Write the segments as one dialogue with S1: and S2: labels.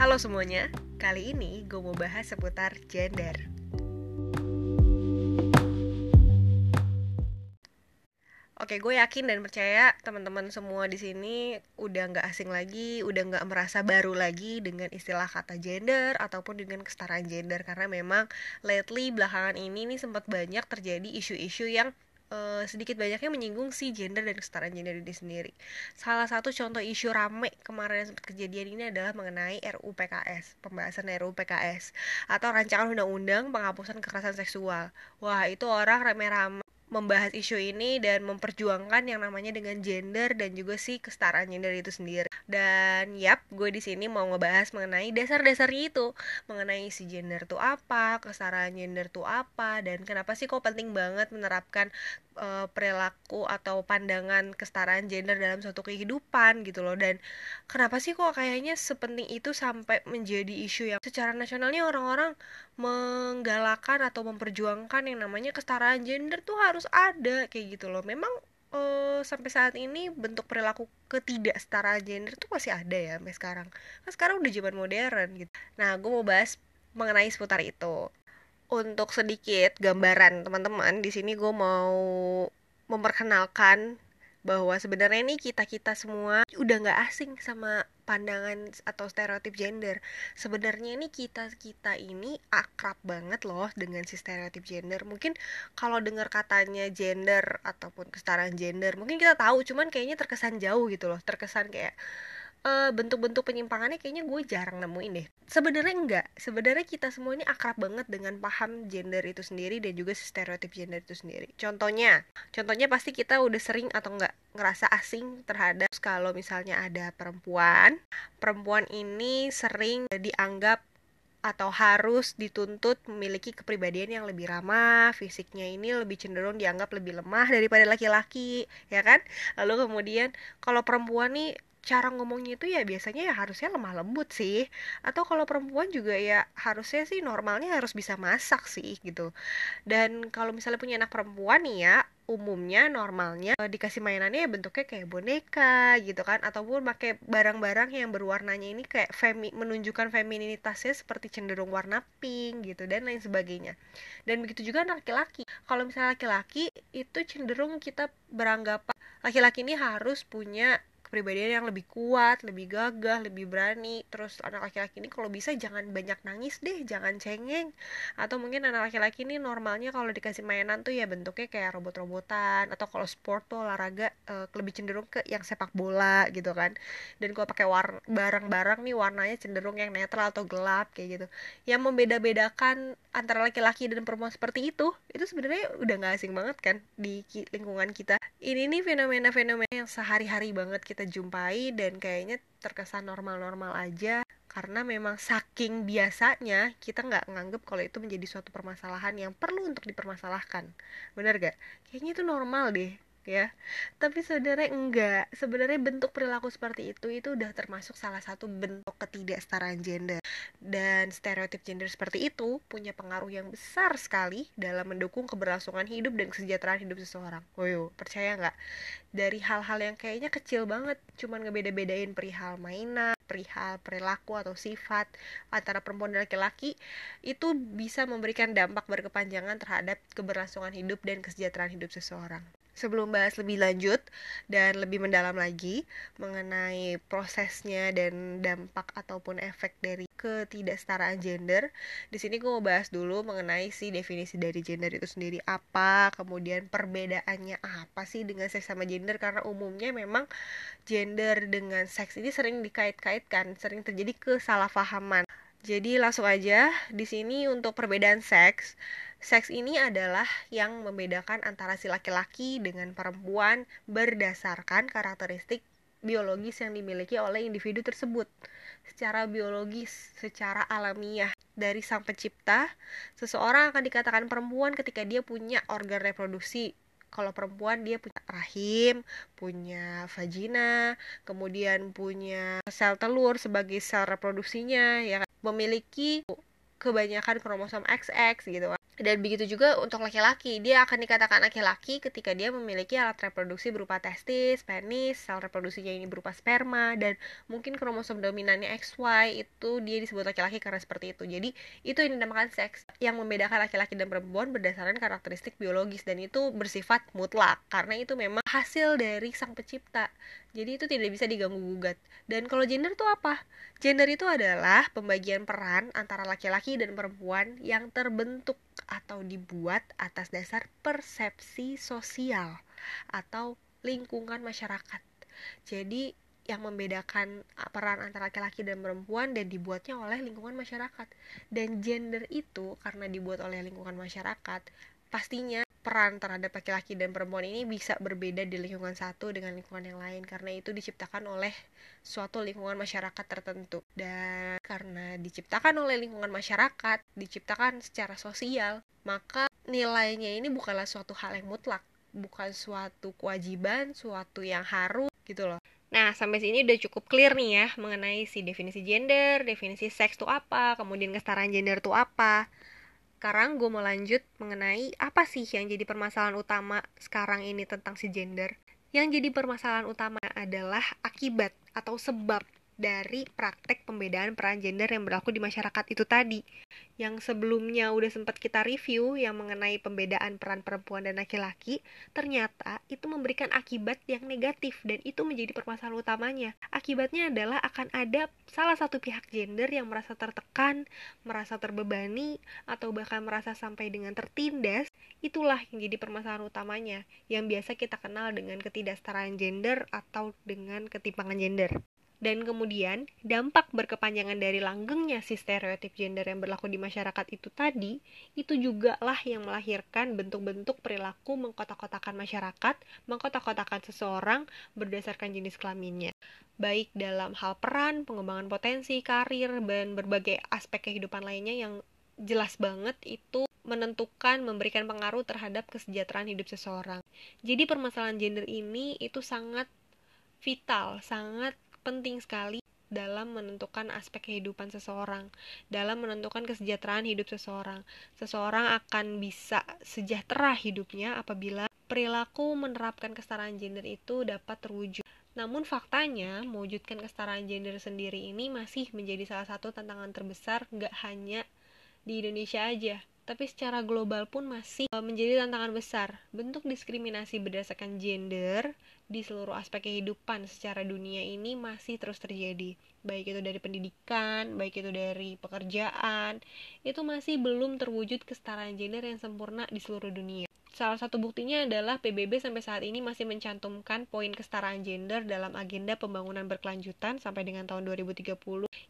S1: Halo semuanya, kali ini gue mau bahas seputar gender. Oke, gue yakin dan percaya teman-teman semua di sini udah nggak asing lagi, udah nggak merasa baru lagi dengan istilah kata gender ataupun dengan kesetaraan gender karena memang lately belakangan ini nih sempat banyak terjadi isu-isu yang uh, sedikit banyaknya menyinggung si gender dan kesetaraan gender ini sendiri. Salah satu contoh isu rame kemarin yang sempat kejadian ini adalah mengenai RUU PKS, pembahasan RUU PKS atau rancangan undang-undang penghapusan kekerasan seksual. Wah, itu orang rame-rame membahas isu ini dan memperjuangkan yang namanya dengan gender dan juga si kesetaraan gender itu sendiri. Dan yap, gue di sini mau ngebahas mengenai dasar-dasarnya itu, mengenai si gender tuh apa, kesetaraan gender tuh apa, dan kenapa sih kok penting banget menerapkan uh, perilaku atau pandangan kesetaraan gender dalam suatu kehidupan gitu loh. Dan kenapa sih kok kayaknya sepenting itu sampai menjadi isu yang secara nasionalnya orang-orang menggalakkan atau memperjuangkan yang namanya kesetaraan gender tuh harus ada kayak gitu loh. Memang uh, sampai saat ini bentuk perilaku ketidaksetaraan gender tuh masih ada ya sampai sekarang. Kan sekarang udah zaman modern gitu. Nah gue mau bahas mengenai seputar itu. Untuk sedikit gambaran teman-teman di sini gue mau memperkenalkan bahwa sebenarnya nih kita kita semua udah nggak asing sama pandangan atau stereotip gender. Sebenarnya nih kita kita ini akrab banget loh dengan si stereotip gender. Mungkin kalau dengar katanya gender ataupun kesetaraan gender mungkin kita tahu cuman kayaknya terkesan jauh gitu loh. Terkesan kayak uh, bentuk-bentuk penyimpangannya kayaknya gue jarang nemuin deh. Sebenarnya enggak. Sebenarnya kita semua ini akrab banget dengan paham gender itu sendiri dan juga stereotip gender itu sendiri. Contohnya, contohnya pasti kita udah sering atau enggak ngerasa asing terhadap kalau misalnya ada perempuan, perempuan ini sering dianggap atau harus dituntut memiliki kepribadian yang lebih ramah, fisiknya ini lebih cenderung dianggap lebih lemah daripada laki-laki, ya kan? Lalu kemudian kalau perempuan nih cara ngomongnya itu ya biasanya ya harusnya lemah lembut sih. Atau kalau perempuan juga ya harusnya sih normalnya harus bisa masak sih gitu. Dan kalau misalnya punya anak perempuan nih ya umumnya normalnya eh, dikasih mainannya ya bentuknya kayak boneka gitu kan. Ataupun pakai barang-barang yang berwarnanya ini kayak femi menunjukkan femininitasnya seperti cenderung warna pink gitu dan lain sebagainya. Dan begitu juga laki-laki. Kalau misalnya laki-laki itu cenderung kita beranggapan laki-laki ini harus punya kepribadian yang lebih kuat, lebih gagah, lebih berani. Terus anak laki-laki ini kalau bisa jangan banyak nangis deh, jangan cengeng. Atau mungkin anak laki-laki ini normalnya kalau dikasih mainan tuh ya bentuknya kayak robot-robotan atau kalau sport tuh olahraga uh, lebih cenderung ke yang sepak bola gitu kan. Dan kalau pakai barang-barang nih warnanya cenderung yang netral atau gelap kayak gitu. Yang membeda-bedakan antara laki-laki dan perempuan seperti itu, itu sebenarnya udah gak asing banget kan di lingkungan kita. Ini nih fenomena-fenomena yang sehari-hari banget kita kita jumpai dan kayaknya terkesan normal-normal aja. Karena memang saking biasanya kita nggak nganggep kalau itu menjadi suatu permasalahan yang perlu untuk dipermasalahkan. Bener gak? kayaknya itu normal deh ya tapi sebenarnya enggak sebenarnya bentuk perilaku seperti itu itu udah termasuk salah satu bentuk ketidaksetaraan gender dan stereotip gender seperti itu punya pengaruh yang besar sekali dalam mendukung keberlangsungan hidup dan kesejahteraan hidup seseorang. Woyo, percaya nggak? Dari hal-hal yang kayaknya kecil banget, cuman ngebeda-bedain perihal mainan, perihal perilaku atau sifat antara perempuan dan laki-laki, itu bisa memberikan dampak berkepanjangan terhadap keberlangsungan hidup dan kesejahteraan hidup seseorang sebelum bahas lebih lanjut dan lebih mendalam lagi mengenai prosesnya dan dampak ataupun efek dari ketidaksetaraan gender, di sini gue mau bahas dulu mengenai si definisi dari gender itu sendiri apa, kemudian perbedaannya apa sih dengan seks sama gender karena umumnya memang gender dengan seks ini sering dikait-kaitkan, sering terjadi kesalahpahaman. Jadi langsung aja di sini untuk perbedaan seks Seks ini adalah yang membedakan antara si laki-laki dengan perempuan berdasarkan karakteristik biologis yang dimiliki oleh individu tersebut. Secara biologis, secara alamiah dari sang pencipta, seseorang akan dikatakan perempuan ketika dia punya organ reproduksi kalau perempuan dia punya rahim, punya vagina, kemudian punya sel telur sebagai sel reproduksinya, ya kan? memiliki kebanyakan kromosom XX gitu dan begitu juga untuk laki-laki, dia akan dikatakan laki-laki ketika dia memiliki alat reproduksi berupa testis, penis, sel reproduksinya ini berupa sperma, dan mungkin kromosom dominannya XY itu dia disebut laki-laki karena seperti itu. Jadi itu yang dinamakan seks yang membedakan laki-laki dan perempuan berdasarkan karakteristik biologis dan itu bersifat mutlak karena itu memang hasil dari sang pencipta. Jadi itu tidak bisa diganggu gugat. Dan kalau gender itu apa? Gender itu adalah pembagian peran antara laki-laki dan perempuan yang terbentuk atau dibuat atas dasar persepsi sosial atau lingkungan masyarakat. Jadi yang membedakan peran antara laki-laki dan perempuan dan dibuatnya oleh lingkungan masyarakat. Dan gender itu karena dibuat oleh lingkungan masyarakat, pastinya peran terhadap laki-laki dan perempuan ini bisa berbeda di lingkungan satu dengan lingkungan yang lain karena itu diciptakan oleh suatu lingkungan masyarakat tertentu dan karena diciptakan oleh lingkungan masyarakat diciptakan secara sosial maka nilainya ini bukanlah suatu hal yang mutlak bukan suatu kewajiban suatu yang harus gitu loh Nah, sampai sini udah cukup clear nih ya mengenai si definisi gender, definisi seks itu apa, kemudian kesetaraan gender itu apa. Sekarang gue mau lanjut mengenai apa sih yang jadi permasalahan utama sekarang ini tentang si gender. Yang jadi permasalahan utama adalah akibat atau sebab dari praktek pembedaan peran gender yang berlaku di masyarakat itu tadi. Yang sebelumnya udah sempat kita review yang mengenai pembedaan peran perempuan dan laki-laki, ternyata itu memberikan akibat yang negatif dan itu menjadi permasalahan utamanya. Akibatnya adalah akan ada salah satu pihak gender yang merasa tertekan, merasa terbebani, atau bahkan merasa sampai dengan tertindas. Itulah yang jadi permasalahan utamanya, yang biasa kita kenal dengan ketidaksetaraan gender atau dengan ketimpangan gender. Dan kemudian, dampak berkepanjangan dari langgengnya si stereotip gender yang berlaku di masyarakat itu tadi, itu juga lah yang melahirkan bentuk-bentuk perilaku mengkotak-kotakan masyarakat, mengkotak-kotakan seseorang berdasarkan jenis kelaminnya. Baik dalam hal peran, pengembangan potensi, karir, dan berbagai aspek kehidupan lainnya yang jelas banget itu menentukan memberikan pengaruh terhadap kesejahteraan hidup seseorang. Jadi permasalahan gender ini itu sangat vital, sangat penting sekali dalam menentukan aspek kehidupan seseorang, dalam menentukan kesejahteraan hidup seseorang. Seseorang akan bisa sejahtera hidupnya apabila perilaku menerapkan kesetaraan gender itu dapat terwujud. Namun faktanya, mewujudkan kesetaraan gender sendiri ini masih menjadi salah satu tantangan terbesar nggak hanya di Indonesia aja, tapi secara global pun masih eh, menjadi tantangan besar. Bentuk diskriminasi berdasarkan gender di seluruh aspek kehidupan secara dunia ini masih terus terjadi. Baik itu dari pendidikan, baik itu dari pekerjaan, itu masih belum terwujud kesetaraan gender yang sempurna di seluruh dunia. Salah satu buktinya adalah PBB sampai saat ini masih mencantumkan poin kesetaraan gender dalam agenda pembangunan berkelanjutan sampai dengan tahun 2030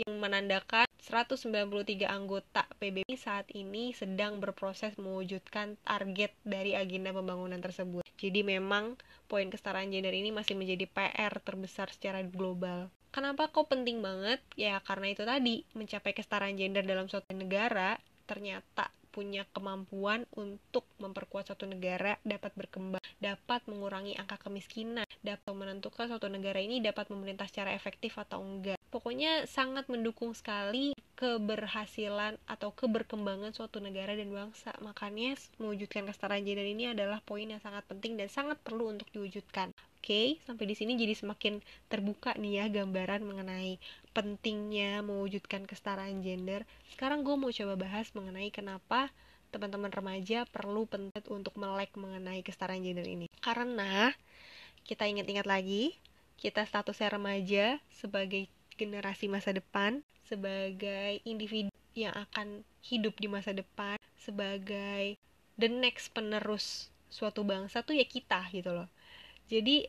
S1: yang menandakan 193 anggota PBB saat ini sedang berproses mewujudkan target dari agenda pembangunan tersebut. Jadi memang poin kesetaraan gender ini masih menjadi PR terbesar secara global. Kenapa kok penting banget? Ya karena itu tadi, mencapai kesetaraan gender dalam suatu negara ternyata punya kemampuan untuk memperkuat suatu negara dapat berkembang, dapat mengurangi angka kemiskinan, dapat menentukan suatu negara ini dapat memerintah secara efektif atau enggak. Pokoknya sangat mendukung sekali keberhasilan atau keberkembangan suatu negara dan bangsa. Makanya mewujudkan kesetaraan gender ini adalah poin yang sangat penting dan sangat perlu untuk diwujudkan. Oke, sampai di sini jadi semakin terbuka nih ya gambaran mengenai pentingnya mewujudkan kesetaraan gender. Sekarang gue mau coba bahas mengenai kenapa teman-teman remaja perlu penting untuk melek mengenai kesetaraan gender ini. Karena kita ingat-ingat lagi, kita statusnya remaja sebagai generasi masa depan, sebagai individu yang akan hidup di masa depan, sebagai the next penerus suatu bangsa tuh ya kita gitu loh. Jadi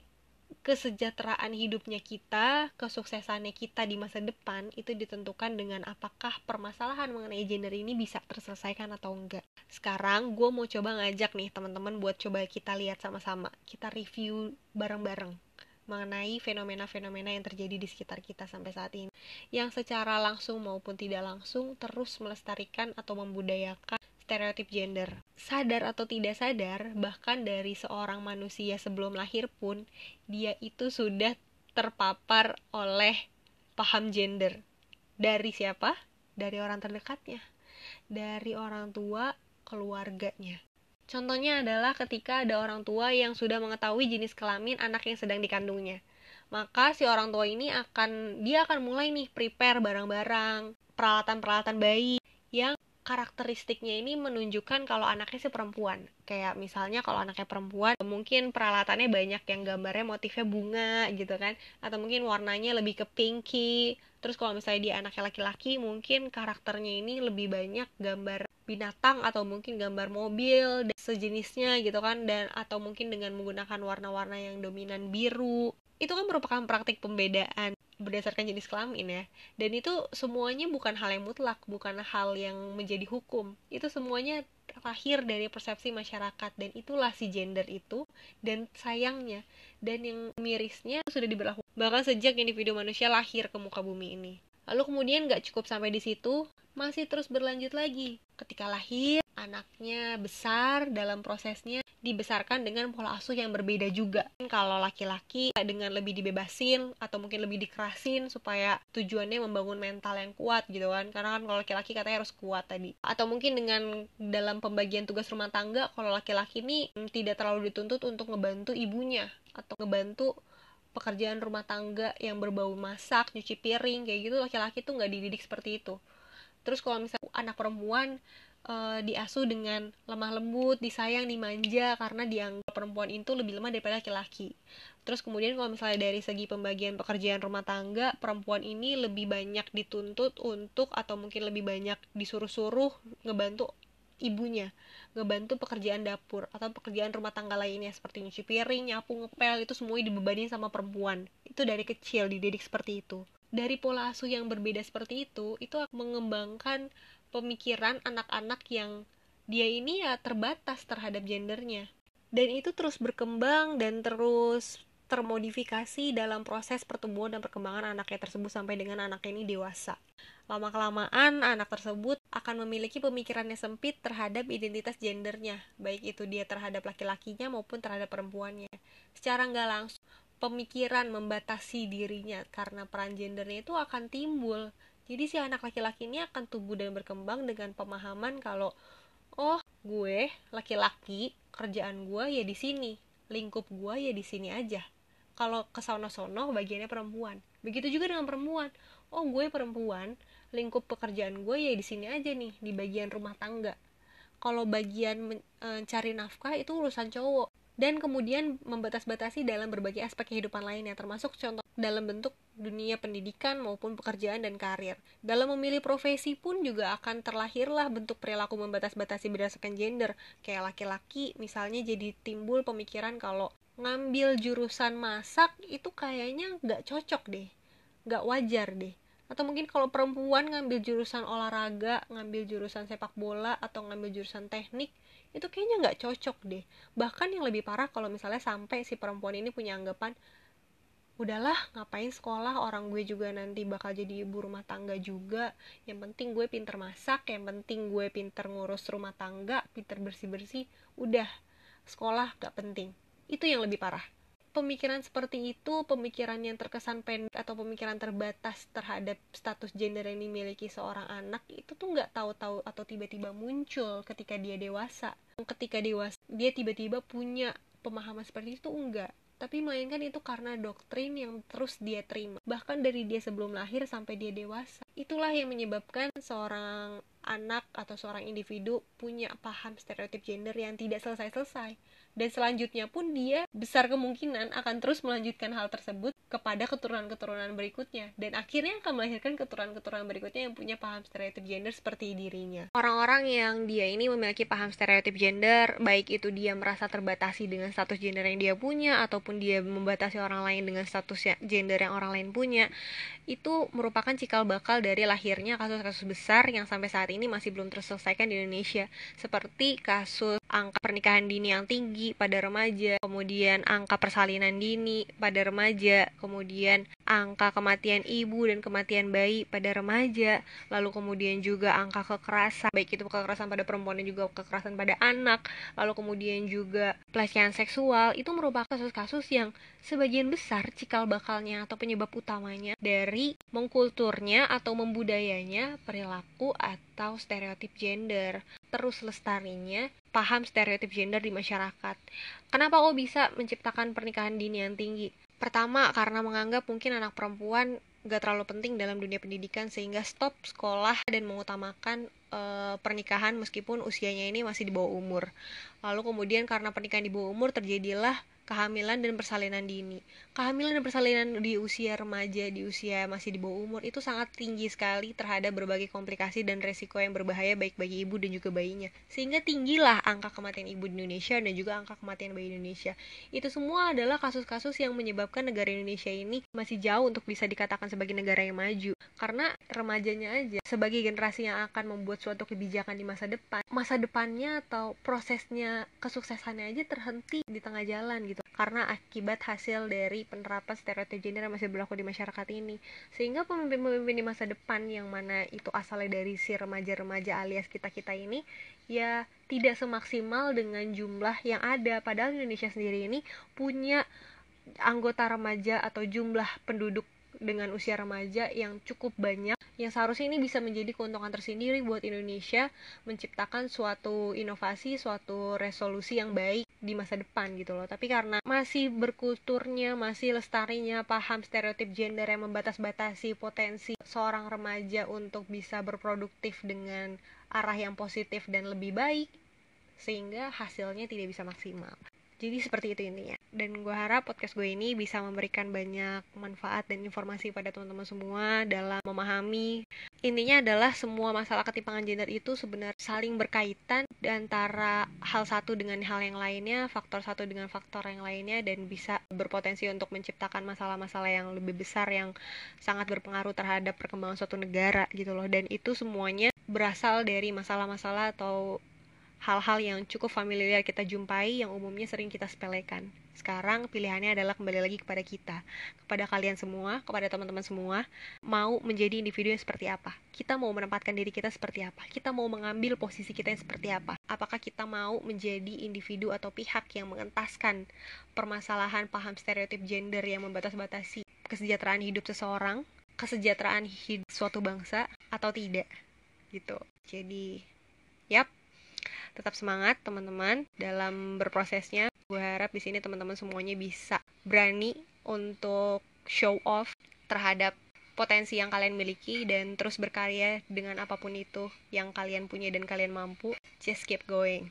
S1: kesejahteraan hidupnya kita, kesuksesannya kita di masa depan itu ditentukan dengan apakah permasalahan mengenai gender ini bisa terselesaikan atau enggak. Sekarang gue mau coba ngajak nih teman-teman buat coba kita lihat sama-sama, kita review bareng-bareng mengenai fenomena-fenomena yang terjadi di sekitar kita sampai saat ini yang secara langsung maupun tidak langsung terus melestarikan atau membudayakan stereotip gender. Sadar atau tidak sadar, bahkan dari seorang manusia sebelum lahir pun, dia itu sudah terpapar oleh paham gender. Dari siapa? Dari orang terdekatnya. Dari orang tua keluarganya. Contohnya adalah ketika ada orang tua yang sudah mengetahui jenis kelamin anak yang sedang dikandungnya. Maka si orang tua ini akan dia akan mulai nih prepare barang-barang, peralatan-peralatan bayi yang karakteristiknya ini menunjukkan kalau anaknya si perempuan. Kayak misalnya kalau anaknya perempuan, mungkin peralatannya banyak yang gambarnya motifnya bunga gitu kan. Atau mungkin warnanya lebih ke pinky. Terus kalau misalnya dia anaknya laki-laki, mungkin karakternya ini lebih banyak gambar binatang atau mungkin gambar mobil dan sejenisnya gitu kan dan atau mungkin dengan menggunakan warna-warna yang dominan biru itu kan merupakan praktik pembedaan berdasarkan jenis kelamin ya. Dan itu semuanya bukan hal yang mutlak bukan hal yang menjadi hukum. Itu semuanya lahir dari persepsi masyarakat dan itulah si gender itu dan sayangnya. Dan yang mirisnya sudah diberlakukan bahkan sejak individu manusia lahir ke muka bumi ini. Lalu kemudian gak cukup sampai di situ masih terus berlanjut lagi. Ketika lahir anaknya besar dalam prosesnya dibesarkan dengan pola asuh yang berbeda juga. Kalau laki-laki dengan lebih dibebasin atau mungkin lebih dikerasin supaya tujuannya membangun mental yang kuat gitu kan. Karena kan kalau laki-laki katanya harus kuat tadi. Atau mungkin dengan dalam pembagian tugas rumah tangga kalau laki-laki ini tidak terlalu dituntut untuk ngebantu ibunya atau ngebantu pekerjaan rumah tangga yang berbau masak, nyuci piring kayak gitu laki-laki tuh nggak dididik seperti itu. Terus kalau misalnya anak perempuan uh, diasuh dengan lemah lembut, disayang, dimanja karena dianggap perempuan itu lebih lemah daripada laki-laki. Terus kemudian kalau misalnya dari segi pembagian pekerjaan rumah tangga, perempuan ini lebih banyak dituntut untuk atau mungkin lebih banyak disuruh-suruh ngebantu ibunya, ngebantu pekerjaan dapur atau pekerjaan rumah tangga lainnya seperti nyuci piring, nyapu, ngepel itu semuanya dibebani sama perempuan. Itu dari kecil dididik seperti itu. Dari pola asuh yang berbeda seperti itu, itu mengembangkan pemikiran anak-anak yang dia ini ya terbatas terhadap gendernya dan itu terus berkembang dan terus termodifikasi dalam proses pertumbuhan dan perkembangan anaknya tersebut sampai dengan anaknya ini dewasa. Lama-kelamaan anak tersebut akan memiliki pemikirannya sempit terhadap identitas gendernya, baik itu dia terhadap laki-lakinya maupun terhadap perempuannya. Secara nggak langsung, pemikiran membatasi dirinya karena peran gendernya itu akan timbul jadi si anak laki-laki ini akan tumbuh dan berkembang dengan pemahaman kalau oh gue laki-laki kerjaan gue ya di sini lingkup gue ya di sini aja. Kalau ke sono-sono bagiannya perempuan. Begitu juga dengan perempuan. Oh gue perempuan lingkup pekerjaan gue ya di sini aja nih di bagian rumah tangga. Kalau bagian mencari e, nafkah itu urusan cowok. Dan kemudian membatas-batasi dalam berbagai aspek kehidupan lainnya termasuk contoh dalam bentuk dunia pendidikan maupun pekerjaan dan karir. Dalam memilih profesi pun juga akan terlahirlah bentuk perilaku membatas-batasi berdasarkan gender. Kayak laki-laki misalnya jadi timbul pemikiran kalau ngambil jurusan masak itu kayaknya nggak cocok deh, nggak wajar deh. Atau mungkin kalau perempuan ngambil jurusan olahraga, ngambil jurusan sepak bola, atau ngambil jurusan teknik, itu kayaknya nggak cocok deh bahkan yang lebih parah kalau misalnya sampai si perempuan ini punya anggapan udahlah ngapain sekolah? Orang gue juga nanti bakal jadi ibu rumah tangga juga. Yang penting gue pinter masak yang penting gue pinter ngurus rumah tangga pinter bersih bersih udah. Sekolah gak penting. Itu yang lebih parah. Pemikiran seperti itu, pemikiran yang terkesan pendek atau pemikiran terbatas terhadap status gender yang dimiliki seorang anak itu tuh nggak tahu-tahu atau tiba-tiba muncul ketika dia dewasa. Ketika dewasa dia tiba-tiba punya pemahaman seperti itu enggak tapi melainkan itu karena doktrin yang terus dia terima. Bahkan dari dia sebelum lahir sampai dia dewasa. Itulah yang menyebabkan seorang anak atau seorang individu punya paham stereotip gender yang tidak selesai-selesai. Dan selanjutnya pun dia besar kemungkinan akan terus melanjutkan hal tersebut kepada keturunan-keturunan berikutnya dan akhirnya akan melahirkan keturunan-keturunan berikutnya yang punya paham stereotip gender seperti dirinya. Orang-orang yang dia ini memiliki paham stereotip gender, baik itu dia merasa terbatasi dengan status gender yang dia punya ataupun dia membatasi orang lain dengan status gender yang orang lain punya, itu merupakan cikal bakal dari lahirnya kasus-kasus besar yang sampai saat ini masih belum terselesaikan di Indonesia, seperti kasus angka pernikahan dini yang tinggi pada remaja, kemudian angka persalinan dini pada remaja, kemudian angka kematian ibu dan kematian bayi pada remaja, lalu kemudian juga angka kekerasan, baik itu kekerasan pada perempuan dan juga kekerasan pada anak, lalu kemudian juga pelecehan seksual, itu merupakan kasus-kasus yang sebagian besar cikal bakalnya atau penyebab utamanya dari mengkulturnya atau membudayanya perilaku atau stereotip gender. terus lestarinya paham stereotip gender di masyarakat. Kenapa kok bisa menciptakan pernikahan dini yang tinggi? Pertama, karena menganggap mungkin anak perempuan gak terlalu penting dalam dunia pendidikan sehingga stop sekolah dan mengutamakan e, pernikahan meskipun usianya ini masih di bawah umur. Lalu kemudian karena pernikahan di bawah umur terjadilah kehamilan dan persalinan dini. Kehamilan dan persalinan di usia remaja, di usia masih di bawah umur itu sangat tinggi sekali terhadap berbagai komplikasi dan resiko yang berbahaya baik bagi ibu dan juga bayinya. Sehingga tinggilah angka kematian ibu di Indonesia dan juga angka kematian bayi di Indonesia. Itu semua adalah kasus-kasus yang menyebabkan negara Indonesia ini masih jauh untuk bisa dikatakan sebagai negara yang maju. Karena remajanya aja sebagai generasi yang akan membuat suatu kebijakan di masa depan, masa depannya atau prosesnya kesuksesannya aja terhenti di tengah jalan gitu karena akibat hasil dari penerapan stereotip gender yang masih berlaku di masyarakat ini. Sehingga pemimpin-pemimpin di masa depan yang mana itu asalnya dari si remaja-remaja alias kita-kita ini ya tidak semaksimal dengan jumlah yang ada. Padahal Indonesia sendiri ini punya anggota remaja atau jumlah penduduk dengan usia remaja yang cukup banyak yang seharusnya ini bisa menjadi keuntungan tersendiri buat Indonesia menciptakan suatu inovasi, suatu resolusi yang baik di masa depan gitu loh. Tapi karena masih berkulturnya, masih lestarinya paham stereotip gender yang membatas-batasi potensi seorang remaja untuk bisa berproduktif dengan arah yang positif dan lebih baik sehingga hasilnya tidak bisa maksimal jadi seperti itu intinya. Dan gue harap podcast gue ini bisa memberikan banyak manfaat dan informasi pada teman-teman semua dalam memahami intinya adalah semua masalah ketimpangan gender itu sebenarnya saling berkaitan antara hal satu dengan hal yang lainnya faktor satu dengan faktor yang lainnya dan bisa berpotensi untuk menciptakan masalah-masalah yang lebih besar yang sangat berpengaruh terhadap perkembangan suatu negara gitu loh. Dan itu semuanya berasal dari masalah-masalah atau hal-hal yang cukup familiar kita jumpai yang umumnya sering kita sepelekan. Sekarang pilihannya adalah kembali lagi kepada kita, kepada kalian semua, kepada teman-teman semua, mau menjadi individu yang seperti apa. Kita mau menempatkan diri kita seperti apa. Kita mau mengambil posisi kita yang seperti apa. Apakah kita mau menjadi individu atau pihak yang mengentaskan permasalahan paham stereotip gender yang membatas-batasi kesejahteraan hidup seseorang, kesejahteraan hidup suatu bangsa atau tidak gitu. Jadi, yap, tetap semangat teman-teman dalam berprosesnya. Gue harap di sini teman-teman semuanya bisa berani untuk show off terhadap potensi yang kalian miliki dan terus berkarya dengan apa pun itu yang kalian punya dan kalian mampu. Just keep going